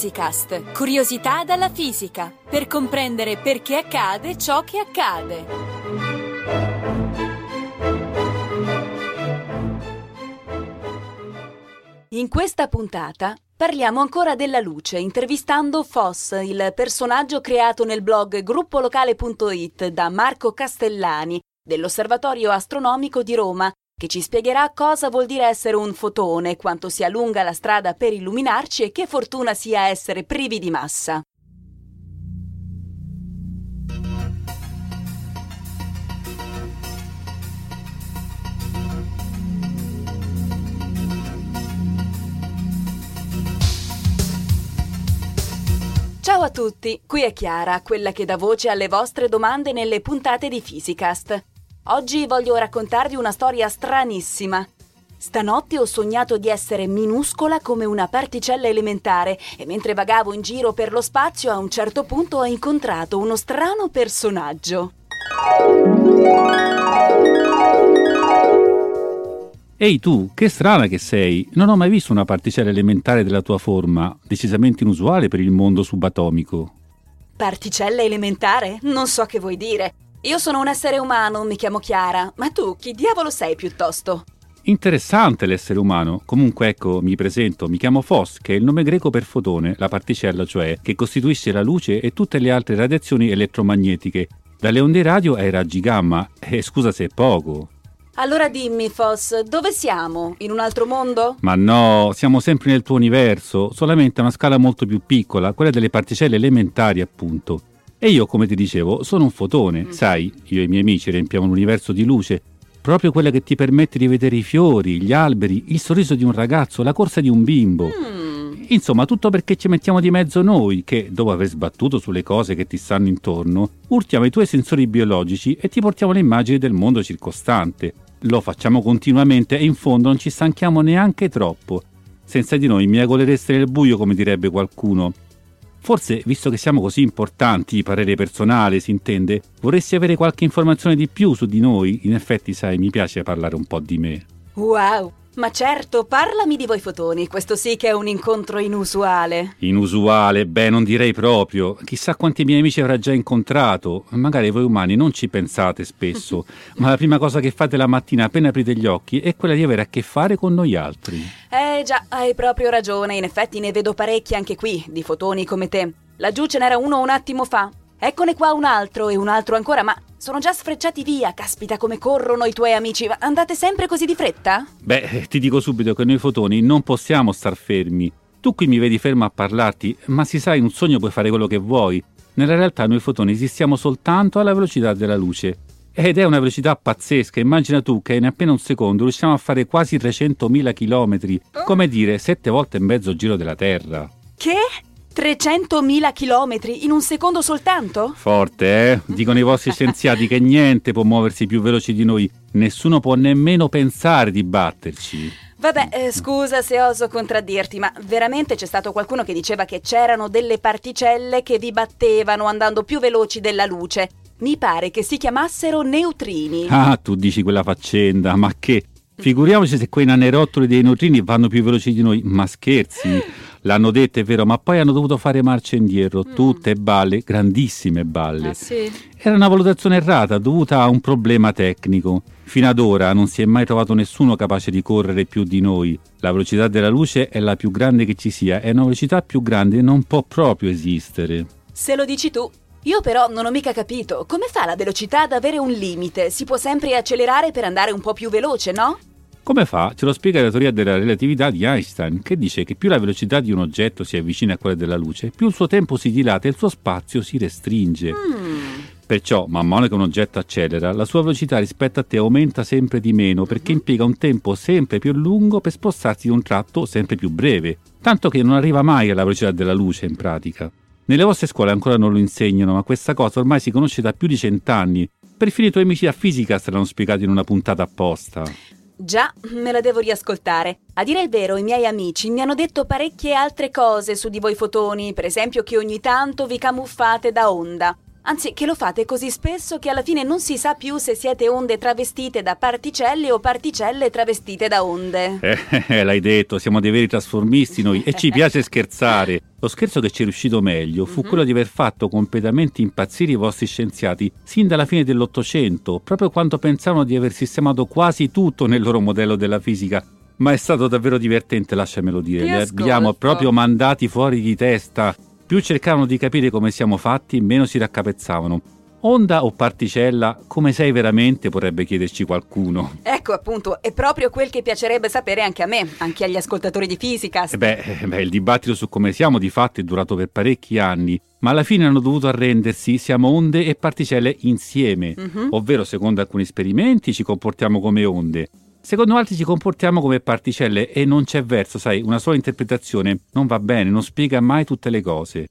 Physicast, curiosità dalla fisica, per comprendere perché accade ciò che accade. In questa puntata parliamo ancora della luce, intervistando Foss, il personaggio creato nel blog gruppolocale.it da Marco Castellani dell'Osservatorio Astronomico di Roma che ci spiegherà cosa vuol dire essere un fotone, quanto sia lunga la strada per illuminarci e che fortuna sia essere privi di massa. Ciao a tutti, qui è Chiara, quella che dà voce alle vostre domande nelle puntate di Physicast. Oggi voglio raccontarvi una storia stranissima. Stanotte ho sognato di essere minuscola come una particella elementare e mentre vagavo in giro per lo spazio a un certo punto ho incontrato uno strano personaggio. Ehi tu, che strana che sei! Non ho mai visto una particella elementare della tua forma, decisamente inusuale per il mondo subatomico. Particella elementare? Non so che vuoi dire. Io sono un essere umano, mi chiamo Chiara, ma tu chi diavolo sei piuttosto? Interessante l'essere umano. Comunque ecco, mi presento, mi chiamo Fos, che è il nome greco per fotone, la particella cioè, che costituisce la luce e tutte le altre radiazioni elettromagnetiche, dalle onde radio ai raggi gamma. E scusa se è poco. Allora dimmi, Foss, dove siamo? In un altro mondo? Ma no, siamo sempre nel tuo universo, solamente a una scala molto più piccola, quella delle particelle elementari, appunto. E io, come ti dicevo, sono un fotone, mm. sai, io e i miei amici riempiamo un universo di luce, proprio quella che ti permette di vedere i fiori, gli alberi, il sorriso di un ragazzo, la corsa di un bimbo. Mm. Insomma, tutto perché ci mettiamo di mezzo noi, che, dopo aver sbattuto sulle cose che ti stanno intorno, urtiamo i tuoi sensori biologici e ti portiamo le immagini del mondo circostante. Lo facciamo continuamente e in fondo non ci stanchiamo neanche troppo. Senza di noi miagolereste nel buio, come direbbe qualcuno. Forse, visto che siamo così importanti, parere personale, si intende, vorresti avere qualche informazione di più su di noi? In effetti, sai, mi piace parlare un po' di me. Wow! Ma certo, parlami di voi fotoni, questo sì che è un incontro inusuale. Inusuale? Beh, non direi proprio. Chissà quanti miei amici avrà già incontrato. Magari voi umani non ci pensate spesso, ma la prima cosa che fate la mattina appena aprite gli occhi è quella di avere a che fare con noi altri. Eh già, hai proprio ragione, in effetti ne vedo parecchi anche qui, di fotoni come te. Laggiù ce n'era uno un attimo fa, Eccone qua un altro e un altro ancora, ma sono già sfrecciati via. Caspita, come corrono i tuoi amici. Andate sempre così di fretta? Beh, ti dico subito che noi fotoni non possiamo star fermi. Tu qui mi vedi fermo a parlarti, ma si sa, in un sogno puoi fare quello che vuoi. Nella realtà noi fotoni esistiamo soltanto alla velocità della luce. Ed è una velocità pazzesca, immagina tu che in appena un secondo riusciamo a fare quasi 300.000 km, come dire sette volte e mezzo giro della Terra. Che? 300.000 chilometri in un secondo soltanto? Forte, eh? Dicono i vostri scienziati che niente può muoversi più veloce di noi. Nessuno può nemmeno pensare di batterci. Vabbè, eh, scusa se oso contraddirti, ma veramente c'è stato qualcuno che diceva che c'erano delle particelle che vi battevano andando più veloci della luce. Mi pare che si chiamassero neutrini. Ah, tu dici quella faccenda, ma che? Figuriamoci se quei nanerottoli dei neutrini vanno più veloci di noi. Ma scherzi? L'hanno detto, è vero, ma poi hanno dovuto fare marcia indietro, mm. tutte balle, grandissime balle. Ah, sì? Era una valutazione errata dovuta a un problema tecnico. Fino ad ora non si è mai trovato nessuno capace di correre più di noi. La velocità della luce è la più grande che ci sia e una velocità più grande non può proprio esistere. Se lo dici tu. Io però non ho mica capito, come fa la velocità ad avere un limite? Si può sempre accelerare per andare un po' più veloce, no? Come fa? Ce lo spiega la teoria della relatività di Einstein, che dice che più la velocità di un oggetto si avvicina a quella della luce, più il suo tempo si dilata e il suo spazio si restringe. Mm. Perciò, man mano che un oggetto accelera, la sua velocità rispetto a te aumenta sempre di meno perché impiega un tempo sempre più lungo per spostarsi di un tratto sempre più breve, tanto che non arriva mai alla velocità della luce in pratica. Nelle vostre scuole ancora non lo insegnano, ma questa cosa ormai si conosce da più di cent'anni. Perfino i tuoi amici a fisica se l'hanno spiegato in una puntata apposta. Già, me la devo riascoltare. A dire il vero, i miei amici mi hanno detto parecchie altre cose su di voi fotoni, per esempio che ogni tanto vi camuffate da onda. Anzi, che lo fate così spesso che alla fine non si sa più se siete onde travestite da particelle o particelle travestite da onde. Eh, eh l'hai detto, siamo dei veri trasformisti noi e ci piace scherzare. Lo scherzo che ci è riuscito meglio fu mm-hmm. quello di aver fatto completamente impazzire i vostri scienziati sin dalla fine dell'Ottocento, proprio quando pensavano di aver sistemato quasi tutto nel loro modello della fisica ma è stato davvero divertente, lasciamelo dire. Li abbiamo proprio mandati fuori di testa. Più cercavano di capire come siamo fatti, meno si raccapezzavano. Onda o particella, come sei veramente, potrebbe chiederci qualcuno. Ecco appunto, è proprio quel che piacerebbe sapere anche a me, anche agli ascoltatori di fisica. Eh beh, eh beh, il dibattito su come siamo di fatto è durato per parecchi anni, ma alla fine hanno dovuto arrendersi, siamo onde e particelle insieme, mm-hmm. ovvero secondo alcuni esperimenti ci comportiamo come onde, Secondo altri ci comportiamo come particelle e non c'è verso, sai, una sola interpretazione non va bene, non spiega mai tutte le cose.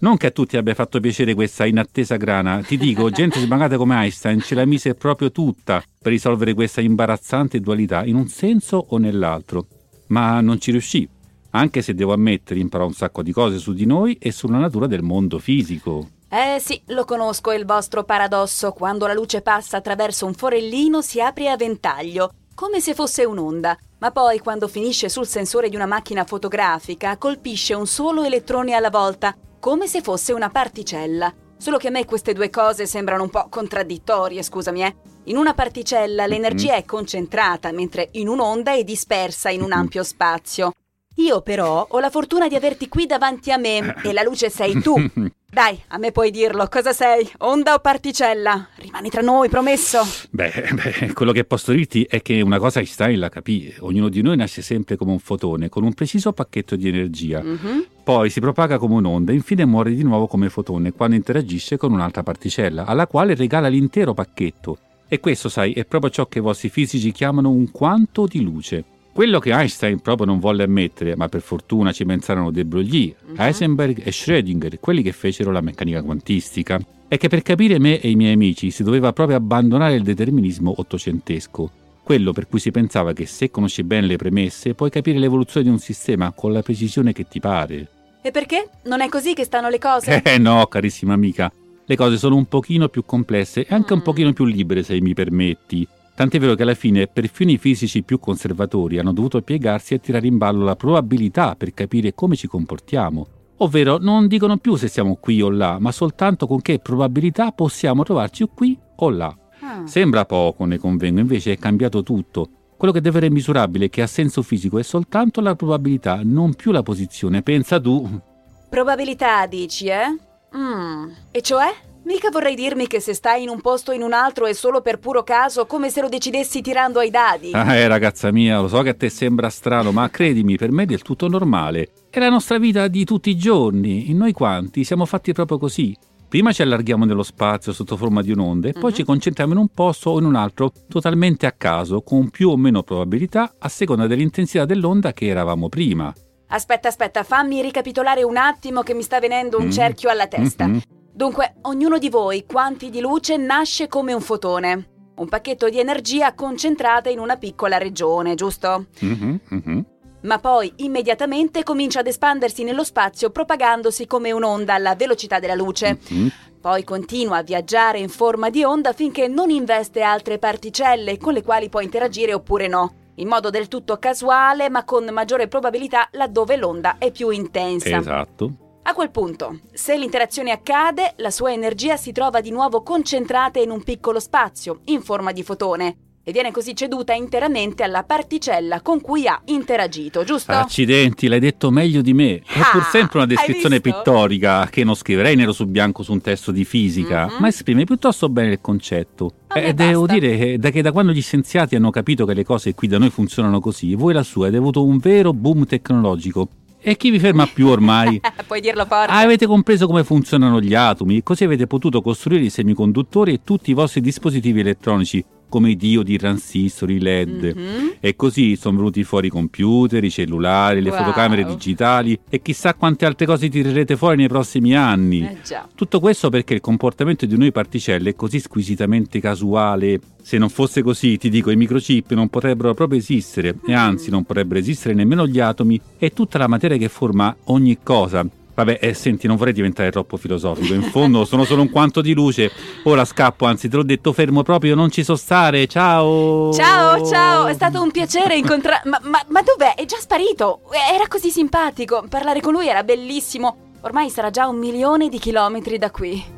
Non che a tutti abbia fatto piacere questa inattesa grana, ti dico, gente smagata come Einstein ce la mise proprio tutta per risolvere questa imbarazzante dualità in un senso o nell'altro. Ma non ci riuscì, anche se devo ammettere imparò un sacco di cose su di noi e sulla natura del mondo fisico. Eh sì, lo conosco il vostro paradosso. Quando la luce passa attraverso un forellino si apre a ventaglio come se fosse un'onda, ma poi quando finisce sul sensore di una macchina fotografica colpisce un solo elettrone alla volta, come se fosse una particella. Solo che a me queste due cose sembrano un po' contraddittorie, scusami, eh. In una particella l'energia è concentrata, mentre in un'onda è dispersa in un ampio spazio. Io però ho la fortuna di averti qui davanti a me e la luce sei tu. Dai, a me puoi dirlo, cosa sei? Onda o particella? Rimani tra noi, promesso? Beh, beh, quello che posso dirti è che una cosa Einstein la capì. Ognuno di noi nasce sempre come un fotone, con un preciso pacchetto di energia. Mm-hmm. Poi si propaga come un'onda e infine muore di nuovo come fotone quando interagisce con un'altra particella, alla quale regala l'intero pacchetto. E questo, sai, è proprio ciò che i vostri fisici chiamano un quanto di luce. Quello che Einstein proprio non volle ammettere, ma per fortuna ci pensarono De Broglie, uh-huh. Heisenberg e Schrödinger, quelli che fecero la meccanica quantistica, è che per capire me e i miei amici si doveva proprio abbandonare il determinismo ottocentesco, quello per cui si pensava che se conosci bene le premesse puoi capire l'evoluzione di un sistema con la precisione che ti pare. E perché? Non è così che stanno le cose? Eh no, carissima amica, le cose sono un pochino più complesse e anche mm. un pochino più libere se mi permetti. Tant'è vero che alla fine perfino i fisici più conservatori hanno dovuto piegarsi e tirare in ballo la probabilità per capire come ci comportiamo. Ovvero non dicono più se siamo qui o là, ma soltanto con che probabilità possiamo trovarci qui o là. Ah. Sembra poco, ne convengo, invece è cambiato tutto. Quello che deve essere misurabile che ha senso fisico è soltanto la probabilità, non più la posizione. Pensa tu. Probabilità, dici, eh? Mm. E cioè? Mica vorrei dirmi che se stai in un posto o in un altro è solo per puro caso, come se lo decidessi tirando ai dadi. Ah, eh, ragazza mia, lo so che a te sembra strano, ma credimi, per me è del tutto normale. È la nostra vita di tutti i giorni. In noi quanti siamo fatti proprio così. Prima ci allarghiamo nello spazio sotto forma di un'onda e poi uh-huh. ci concentriamo in un posto o in un altro totalmente a caso, con più o meno probabilità a seconda dell'intensità dell'onda che eravamo prima. Aspetta, aspetta, fammi ricapitolare un attimo che mi sta venendo un mm. cerchio alla testa. Mm-hmm. Dunque, ognuno di voi, quanti di luce, nasce come un fotone. Un pacchetto di energia concentrata in una piccola regione, giusto? Mm-hmm, mm-hmm. Ma poi immediatamente comincia ad espandersi nello spazio propagandosi come un'onda alla velocità della luce. Mm-hmm. Poi continua a viaggiare in forma di onda finché non investe altre particelle con le quali può interagire oppure no in modo del tutto casuale ma con maggiore probabilità laddove l'onda è più intensa. Esatto. A quel punto, se l'interazione accade, la sua energia si trova di nuovo concentrata in un piccolo spazio, in forma di fotone, e viene così ceduta interamente alla particella con cui ha interagito, giusto? Accidenti, l'hai detto meglio di me. È ah, pur sempre una descrizione pittorica che non scriverei nero su bianco su un testo di fisica, mm-hmm. ma esprime piuttosto bene il concetto. E eh, devo dire che da, che da quando gli scienziati hanno capito che le cose qui da noi funzionano così, voi lassù avete avuto un vero boom tecnologico e chi vi ferma più ormai? Puoi dirlo forte. Avete compreso come funzionano gli atomi, così avete potuto costruire i semiconduttori e tutti i vostri dispositivi elettronici come i diodi, i transistori, LED. Mm-hmm. E così sono venuti fuori i computer, i cellulari, le wow. fotocamere digitali e chissà quante altre cose tirerete fuori nei prossimi anni. Eh Tutto questo perché il comportamento di noi particelle è così squisitamente casuale. Se non fosse così, ti dico, i microchip non potrebbero proprio esistere, mm. e anzi non potrebbero esistere nemmeno gli atomi e tutta la materia che forma ogni cosa. Vabbè, eh, senti, non vorrei diventare troppo filosofico. In fondo sono solo un quanto di luce. Ora scappo, anzi, te l'ho detto fermo proprio, non ci so stare. Ciao! Ciao, ciao, è stato un piacere incontrare. Ma, ma, ma dov'è? È già sparito. Era così simpatico. Parlare con lui era bellissimo. Ormai sarà già un milione di chilometri da qui.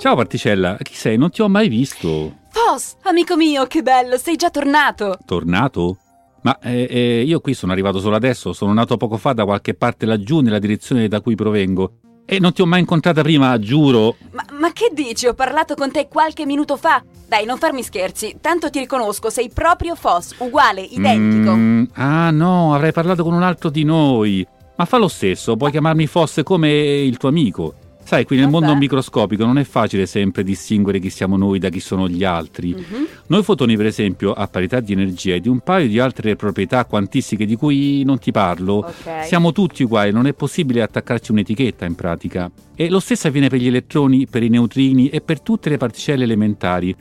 Ciao Particella, chi sei? Non ti ho mai visto. Fos, amico mio, che bello, sei già tornato. Tornato? Ma eh, eh, io qui sono arrivato solo adesso, sono nato poco fa da qualche parte laggiù nella direzione da cui provengo. E non ti ho mai incontrata prima, giuro. Ma, ma che dici? Ho parlato con te qualche minuto fa. Dai, non farmi scherzi, tanto ti riconosco, sei proprio Fos, uguale, identico. Mm, ah no, avrei parlato con un altro di noi. Ma fa lo stesso, puoi chiamarmi Foss come il tuo amico. Sai, qui nel Vabbè. mondo microscopico non è facile sempre distinguere chi siamo noi da chi sono gli altri. Uh-huh. Noi fotoni, per esempio, a parità di energia e di un paio di altre proprietà quantistiche di cui non ti parlo, okay. siamo tutti uguali, non è possibile attaccarci un'etichetta in pratica. E lo stesso avviene per gli elettroni, per i neutrini e per tutte le particelle elementari.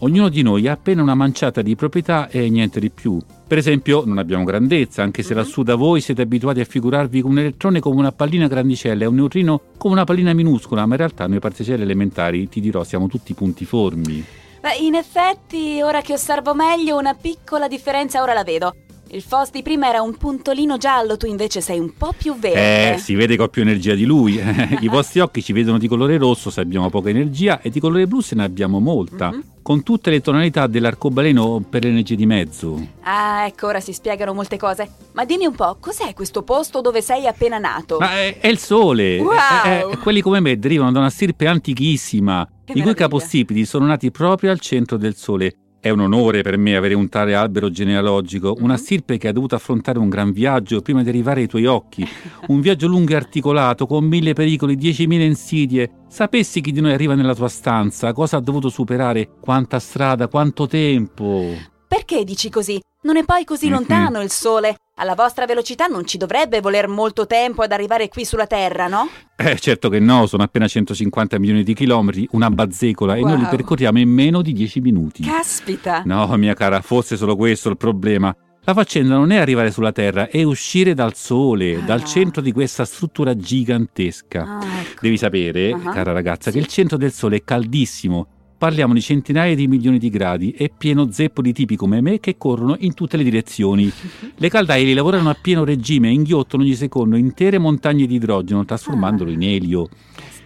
Ognuno di noi ha appena una manciata di proprietà e niente di più. Per esempio, non abbiamo grandezza, anche se uh-huh. lassù da voi siete abituati a figurarvi un elettrone come una pallina grandicella e un neutrino come una pallina minuscola, ma in realtà noi particelle elementari, ti dirò, siamo tutti puntiformi. Beh, in effetti, ora che osservo meglio, una piccola differenza ora la vedo. Il Fos di prima era un puntolino giallo, tu invece sei un po' più verde. Eh, si vede che ho più energia di lui. I vostri occhi ci vedono di colore rosso se abbiamo poca energia e di colore blu se ne abbiamo molta. Mm-hmm. Con tutte le tonalità dell'arcobaleno per l'energia di mezzo. Ah, ecco, ora si spiegano molte cose. Ma dimmi un po', cos'è questo posto dove sei appena nato? Ma è, è il sole. Wow! È, è, quelli come me derivano da una stirpe antichissima, che i cui capostipiti sono nati proprio al centro del sole è un onore per me avere un tale albero genealogico, una mm-hmm. stirpe che ha dovuto affrontare un gran viaggio prima di arrivare ai tuoi occhi, un viaggio lungo e articolato, con mille pericoli, diecimila insidie. Sapessi chi di noi arriva nella tua stanza, cosa ha dovuto superare, quanta strada, quanto tempo. Perché dici così? Non è poi così mm-hmm. lontano il sole. Alla vostra velocità non ci dovrebbe voler molto tempo ad arrivare qui sulla Terra, no? Eh, certo che no, sono appena 150 milioni di chilometri, una bazzecola, wow. e noi li percorriamo in meno di 10 minuti. Caspita! No, mia cara, fosse solo questo il problema. La faccenda non è arrivare sulla Terra, è uscire dal Sole, ah. dal centro di questa struttura gigantesca. Ah, ecco. Devi sapere, uh-huh. cara ragazza, sì. che il centro del Sole è caldissimo Parliamo di centinaia di milioni di gradi e pieno zeppo di tipi come me che corrono in tutte le direzioni. Le caldaie li lavorano a pieno regime e inghiottono ogni secondo intere montagne di idrogeno trasformandolo in elio.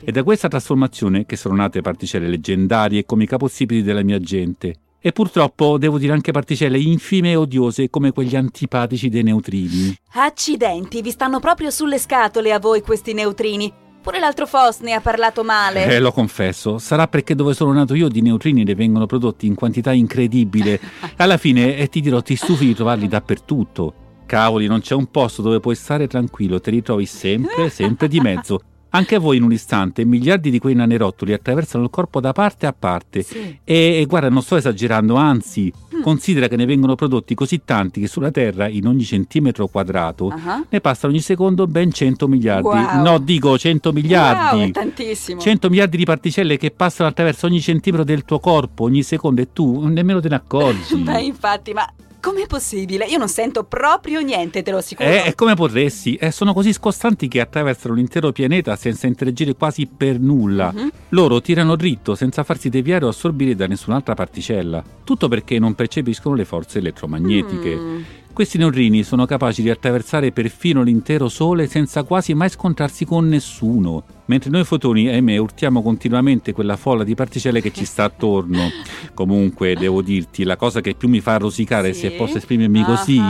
È da questa trasformazione che sono nate particelle leggendarie come i capostipiti della mia gente. E purtroppo devo dire anche particelle infime e odiose come quegli antipatici dei neutrini. Accidenti, vi stanno proprio sulle scatole a voi questi neutrini. Pure l'altro Foss ne ha parlato male. Eh, lo confesso. Sarà perché dove sono nato io di neutrini ne vengono prodotti in quantità incredibile. Alla fine, eh, ti dirò, ti stufi di trovarli dappertutto. Cavoli, non c'è un posto dove puoi stare tranquillo, te li trovi sempre, sempre di mezzo. Anche a voi in un istante miliardi di quei nanerottoli attraversano il corpo da parte a parte. Sì. E, e, guarda, non sto esagerando, anzi, mm. considera che ne vengono prodotti così tanti che sulla Terra, in ogni centimetro quadrato, uh-huh. ne passano ogni secondo ben 100 miliardi. Wow. No, dico 100 miliardi. Wow, tantissimo. 100 miliardi di particelle che passano attraverso ogni centimetro del tuo corpo ogni secondo e tu nemmeno te ne accorgi. Beh, infatti, ma Com'è possibile? Io non sento proprio niente, te lo assicuro. Eh, e come potresti? Eh, sono così scostanti che attraversano l'intero pianeta senza interagire quasi per nulla. Uh-huh. Loro tirano dritto senza farsi deviare o assorbire da nessun'altra particella. Tutto perché non percepiscono le forze elettromagnetiche. Mm. Questi neutrini sono capaci di attraversare perfino l'intero Sole senza quasi mai scontrarsi con nessuno, mentre noi fotoni, ahimè, urtiamo continuamente quella folla di particelle che ci sta attorno. Comunque, devo dirti, la cosa che più mi fa rosicare, sì. se posso esprimermi uh-huh, così,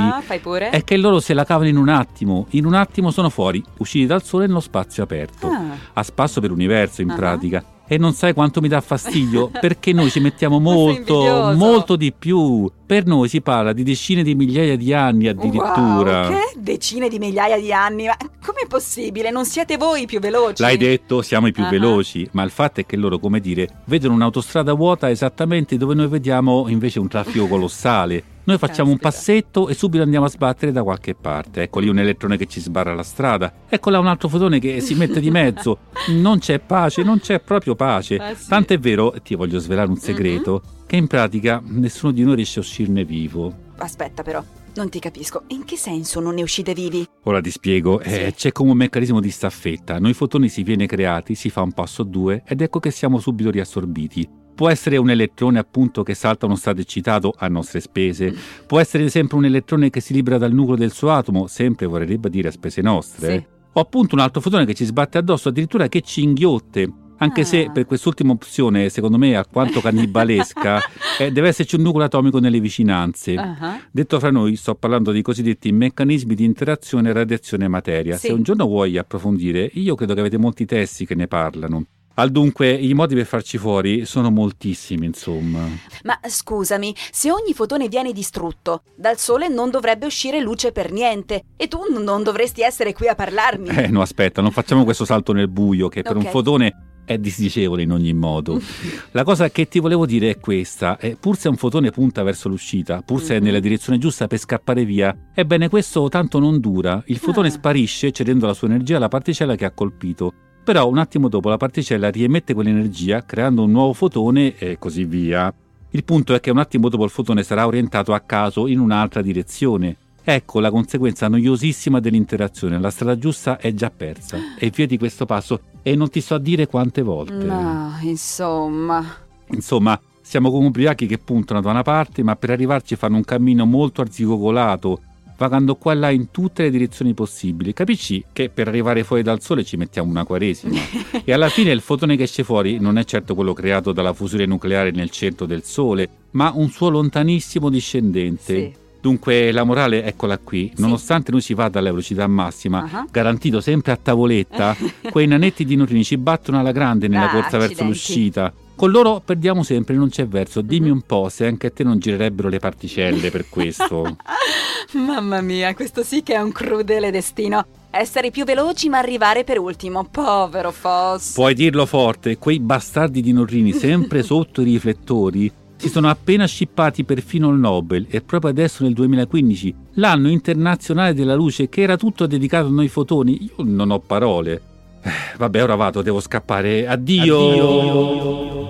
è che loro se la cavano in un attimo. In un attimo sono fuori, usciti dal Sole nello spazio aperto, ah. a spasso per l'universo in uh-huh. pratica e non sai quanto mi dà fastidio perché noi ci mettiamo molto, molto di più. Per noi si parla di decine di migliaia di anni addirittura. Wow, che? Decine di migliaia di anni? Ma com'è possibile? Non siete voi i più veloci? L'hai detto, siamo i più uh-huh. veloci, ma il fatto è che loro, come dire, vedono un'autostrada vuota esattamente dove noi vediamo invece un traffico colossale Noi facciamo Caspita. un passetto e subito andiamo a sbattere da qualche parte. Ecco lì un elettrone che ci sbarra la strada. Ecco là un altro fotone che si mette di mezzo. Non c'è pace, non c'è proprio pace. Ah, sì. Tant'è vero, ti voglio svelare un segreto, che in pratica nessuno di noi riesce a uscirne vivo. Aspetta però, non ti capisco. In che senso non ne uscite vivi? Ora ti spiego, eh, Sì. c'è come un meccanismo di staffetta. Noi fotoni si viene creati, si fa un passo o due ed ecco che siamo subito riassorbiti. Può essere un elettrone appunto che salta uno stato eccitato a nostre spese, può essere sempre un elettrone che si libera dal nucleo del suo atomo, sempre vorrebbe dire a spese nostre. Sì. O appunto un altro fotone che ci sbatte addosso, addirittura che ci inghiotte. Anche Ah. se per quest'ultima opzione, secondo me, alquanto cannibalesca, eh, deve esserci un nucleo atomico nelle vicinanze. Ah, Detto fra noi, sto parlando dei cosiddetti meccanismi di interazione radiazione-materia. Sì. Se un giorno vuoi approfondire, io credo che avete molti testi che ne parlano. Al dunque, i modi per farci fuori sono moltissimi, insomma. Ma scusami, se ogni fotone viene distrutto, dal Sole non dovrebbe uscire luce per niente. E tu non dovresti essere qui a parlarmi. Eh, no, aspetta, non facciamo questo salto nel buio, che per Ok. un fotone è disdicevole in ogni modo. La cosa che ti volevo dire è questa: eh, pur se un fotone punta verso l'uscita, pur se è Mhm. nella direzione giusta per scappare via, ebbene questo tanto non dura. Il fotone Ah. sparisce cedendo la sua energia alla particella che ha colpito. Però un attimo dopo la particella riemette quell'energia creando un nuovo fotone e così via. Il punto è che un attimo dopo il fotone sarà orientato a caso in un'altra direzione. Ecco la conseguenza noiosissima dell'interazione, la strada giusta è già persa. E via di questo passo, e non ti so dire quante volte. No, insomma. Insomma, siamo come ubriachi che puntano da una parte, ma per arrivarci fanno un cammino molto arzigogolato, vagando qua e là in tutte le direzioni possibili. Capisci che per arrivare fuori dal sole ci mettiamo una quaresima. e alla fine il fotone che esce fuori non è certo quello creato dalla fusione nucleare nel centro del sole, ma un suo lontanissimo discendente. Sì. Dunque la morale eccola qui, Sì. nonostante noi si vada alla velocità massima, Ah. garantito sempre a tavoletta, quei nanetti di neutrini ci battono alla grande nella Ah, corsa verso accidenti. l'uscita. Con loro perdiamo sempre, non c'è verso. Dimmi un po' se anche a te non girerebbero le particelle per questo. Mamma mia, questo sì che è un crudele destino. Essere più veloci ma arrivare per ultimo. Povero Foss. Puoi dirlo forte, quei bastardi di Norrini sempre sotto i riflettori si sono appena scippati perfino il Nobel e proprio adesso nel 2015, l'anno internazionale della luce che era tutto dedicato a noi fotoni, io non ho parole. Eh, Vabbè, ora vado, devo scappare. Addio.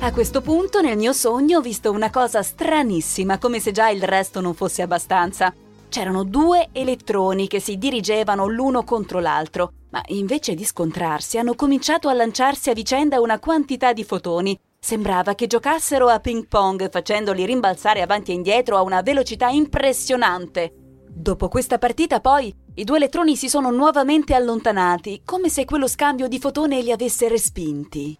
A questo punto nel mio sogno ho visto una cosa stranissima, come se già il resto non fosse abbastanza. C'erano due elettroni che si dirigevano l'uno contro l'altro, ma invece di scontrarsi hanno cominciato a lanciarsi a vicenda una quantità di fotoni. Sembrava che giocassero a ping pong facendoli rimbalzare avanti e indietro a una velocità impressionante. Dopo questa partita poi i due elettroni si sono nuovamente allontanati, come se quello scambio di fotone li avesse respinti.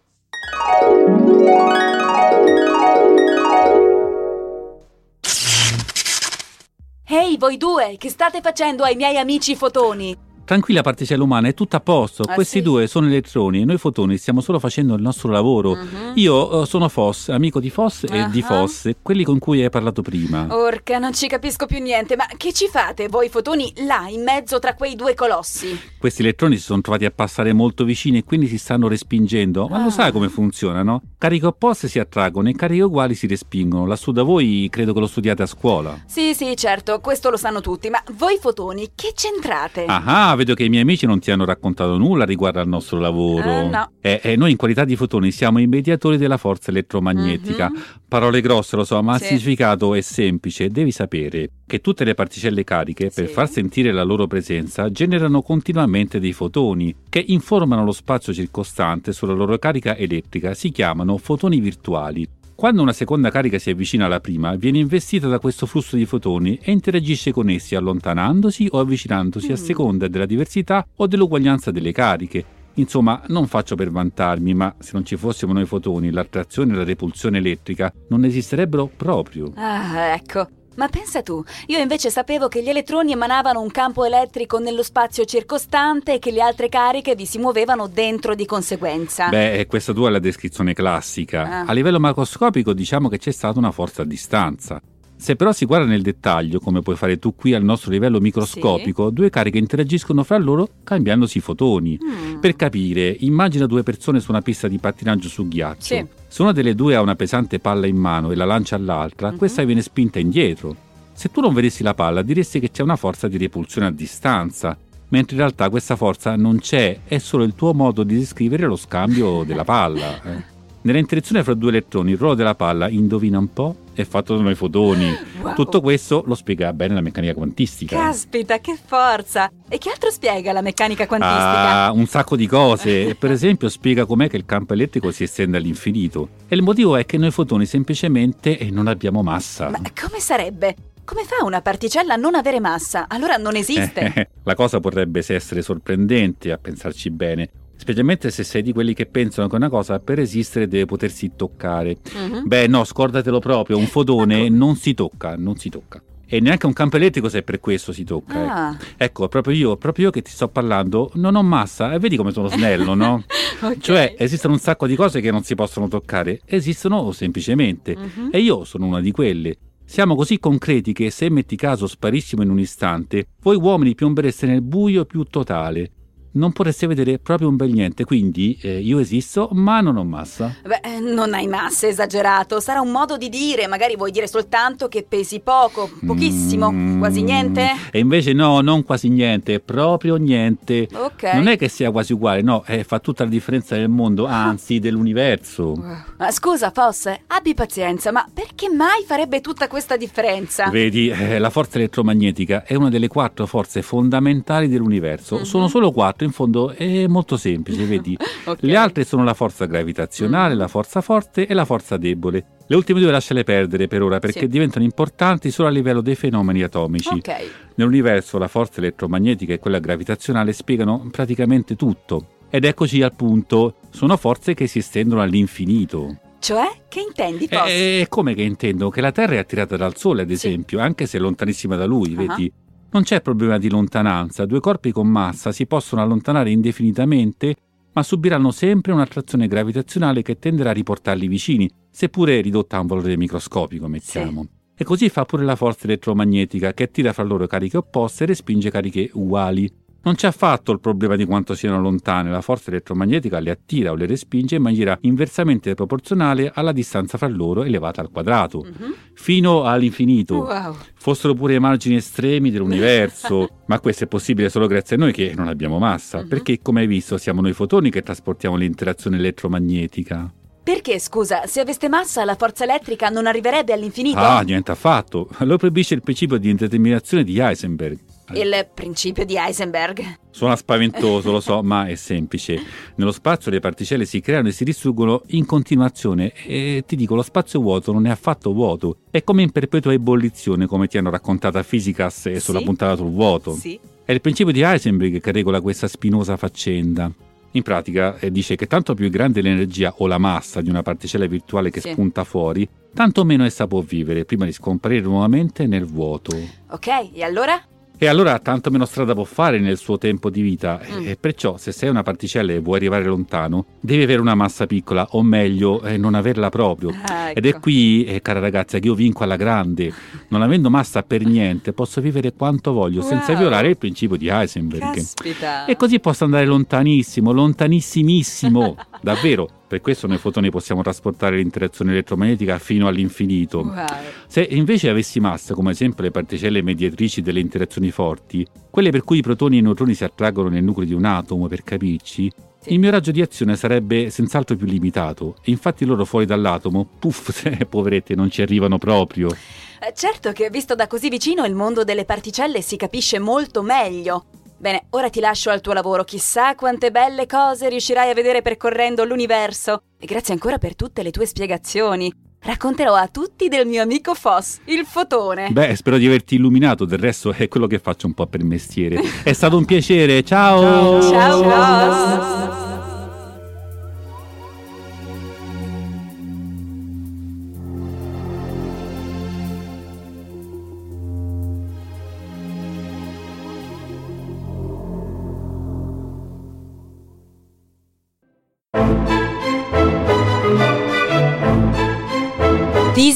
Ehi, voi due, che state facendo ai miei amici fotoni? Tranquilla particella umana, è tutto a posto. Ah, Questi sì? due sono elettroni e noi fotoni stiamo solo facendo il nostro lavoro. Mhm. Io eh, sono Foss, amico di Foss e di Ah. Foss, quelli con cui hai parlato prima. Orca, non ci capisco più niente, ma che ci fate voi fotoni là in mezzo tra quei due colossi? Questi elettroni si sono trovati a passare molto vicini e quindi si stanno respingendo. Ma Ah. lo sai come funziona, no? Cariche opposte si attraggono e cariche uguali si respingono. Lassù da voi credo che lo studiate a scuola. Sì, sì, certo, questo lo sanno tutti, ma voi fotoni che c'entrate? Ah, vedo che i miei amici non ti hanno raccontato nulla riguardo al nostro lavoro. Ah, no. Eh, eh, noi in qualità di fotoni siamo i mediatori della forza elettromagnetica. Mhm. Parole grosse, lo so, ma il Sì. significato è semplice. Devi sapere che tutte le particelle cariche, per Sì. far sentire la loro presenza, generano continuamente dei fotoni che informano lo spazio circostante sulla loro carica elettrica. Si chiamano fotoni virtuali. Quando una seconda carica si avvicina alla prima, viene investita da questo flusso di fotoni e interagisce con essi allontanandosi o avvicinandosi a Mm. seconda della diversità o dell'uguaglianza delle cariche. Insomma, non faccio per vantarmi, ma se non ci fossimo noi fotoni, l'attrazione e la repulsione elettrica non esisterebbero proprio. Ah, ecco. Ma pensa tu, io invece sapevo che gli elettroni emanavano un campo elettrico nello spazio circostante e che le altre cariche vi si muovevano dentro di conseguenza. Beh, eh, questa tua è la descrizione classica. Ah. A livello macroscopico diciamo che c'è stata una forza a distanza. Se però si guarda nel dettaglio, come puoi fare tu qui al nostro livello microscopico, sì. due cariche interagiscono fra loro cambiandosi i fotoni. Mm. Per capire, immagina due persone su una pista di pattinaggio su ghiaccio. Sì. Se una delle due ha una pesante palla in mano e la lancia all'altra, mm-hmm. questa viene spinta indietro. Se tu non vedessi la palla, diresti che c'è una forza di repulsione a distanza, mentre in realtà questa forza non c'è, è solo il tuo modo di descrivere lo scambio della palla. Eh. Nella interazione fra due elettroni, il ruolo della palla, indovina un po', è fatto da noi fotoni. Wow. Tutto questo lo spiega bene la meccanica quantistica. Caspita, che forza! E che altro spiega la meccanica quantistica? Ah, un sacco di cose. per esempio, spiega com'è che il campo elettrico si estende all'infinito. E il motivo è che noi fotoni semplicemente non abbiamo massa. Ma come sarebbe? Come fa una particella a non avere massa? Allora non esiste. la cosa potrebbe essere sorprendente a pensarci bene. Specialmente se sei di quelli che pensano che una cosa per esistere deve potersi toccare. Uh-huh. Beh, no, scordatelo proprio, un fotone ecco. non si tocca, non si tocca. E neanche un campo elettrico se per questo si tocca. Ecco. Ah. Ecco, proprio io, proprio io che ti sto parlando, non ho massa e vedi come sono snello, no? okay. Cioè, esistono un sacco di cose che non si possono toccare, esistono semplicemente. Uh-huh. E io sono una di quelle. Siamo così concreti che se metti caso sparissimo in un istante, voi uomini piombereste nel buio più totale non potreste vedere proprio un bel niente. Quindi eh, io esisto, ma non ho massa. Beh, non hai massa, esagerato. Sarà un modo di dire. Magari vuoi dire soltanto che pesi poco, pochissimo, mm, quasi niente. E invece no, non quasi niente, proprio niente. Ok. Non è che sia quasi uguale, no, eh, fa tutta la differenza del mondo, anzi dell'universo. Ma scusa, Fosse, abbi pazienza, ma perché mai farebbe tutta questa differenza? Vedi, eh, la forza elettromagnetica è una delle quattro forze fondamentali dell'universo. Mm-hmm. Sono solo quattro in fondo è molto semplice, vedi? okay. Le altre sono la forza gravitazionale, mm. la forza forte e la forza debole. Le ultime due lasciale perdere per ora perché sì. diventano importanti solo a livello dei fenomeni atomici. Okay. Nell'universo la forza elettromagnetica e quella gravitazionale spiegano praticamente tutto. Ed eccoci al punto, sono forze che si estendono all'infinito. Cioè? Che intendi, Post? Eh, come che intendo? Che la Terra è attirata dal Sole, ad esempio, sì. anche se è lontanissima da lui, uh-huh. vedi? Non c'è problema di lontananza, due corpi con massa si possono allontanare indefinitamente, ma subiranno sempre un'attrazione gravitazionale che tenderà a riportarli vicini, seppure ridotta a un valore microscopico, mettiamo. Sì. E così fa pure la forza elettromagnetica che attira fra loro cariche opposte e respinge cariche uguali. Non c'è affatto il problema di quanto siano lontane, la forza elettromagnetica le attira o le respinge in maniera inversamente proporzionale alla distanza fra loro elevata al quadrato, uh-huh. fino all'infinito. Wow. Fossero pure i margini estremi dell'universo, ma questo è possibile solo grazie a noi che non abbiamo massa, uh-huh. perché come hai visto siamo noi fotoni che trasportiamo l'interazione elettromagnetica. Perché, scusa, se aveste massa la forza elettrica non arriverebbe all'infinito? Ah, niente affatto. Lo proibisce il principio di indeterminazione di Heisenberg. Il principio di Heisenberg. Suona spaventoso, lo so, ma è semplice. Nello spazio le particelle si creano e si distruggono in continuazione e ti dico, lo spazio vuoto non è affatto vuoto, è come in perpetua ebollizione, come ti hanno raccontato a Physicas e sulla sì? puntata sul vuoto. Sì. È il principio di Heisenberg che regola questa spinosa faccenda. In pratica eh, dice che tanto più grande l'energia o la massa di una particella virtuale che sì. spunta fuori, tanto meno essa può vivere prima di scomparire nuovamente nel vuoto. Ok, e allora? E allora tanto meno strada può fare nel suo tempo di vita mm. e perciò se sei una particella e vuoi arrivare lontano devi avere una massa piccola o meglio eh, non averla proprio. Ah, ecco. Ed è qui, eh, cara ragazza, che io vinco alla grande. Non avendo massa per niente posso vivere quanto voglio wow. senza violare il principio di Heisenberg. Caspita. E così posso andare lontanissimo, lontanissimissimo, davvero. Per questo noi fotoni possiamo trasportare l'interazione elettromagnetica fino all'infinito. Wow. Se invece avessi massa, come ad esempio le particelle mediatrici delle interazioni forti, quelle per cui i protoni e i neutroni si attraggono nel nucleo di un atomo, per capirci, il mio raggio di azione sarebbe senz'altro più limitato. E infatti loro fuori dall'atomo, puff, poverette, non ci arrivano proprio. Eh, certo che visto da così vicino il mondo delle particelle si capisce molto meglio. Bene, ora ti lascio al tuo lavoro. Chissà quante belle cose riuscirai a vedere percorrendo l'universo. E grazie ancora per tutte le tue spiegazioni. Racconterò a tutti del mio amico Foss, il fotone. Beh, spero di averti illuminato, del resto è quello che faccio un po' per mestiere. è stato un piacere, ciao! Ciao, ciao, ciao.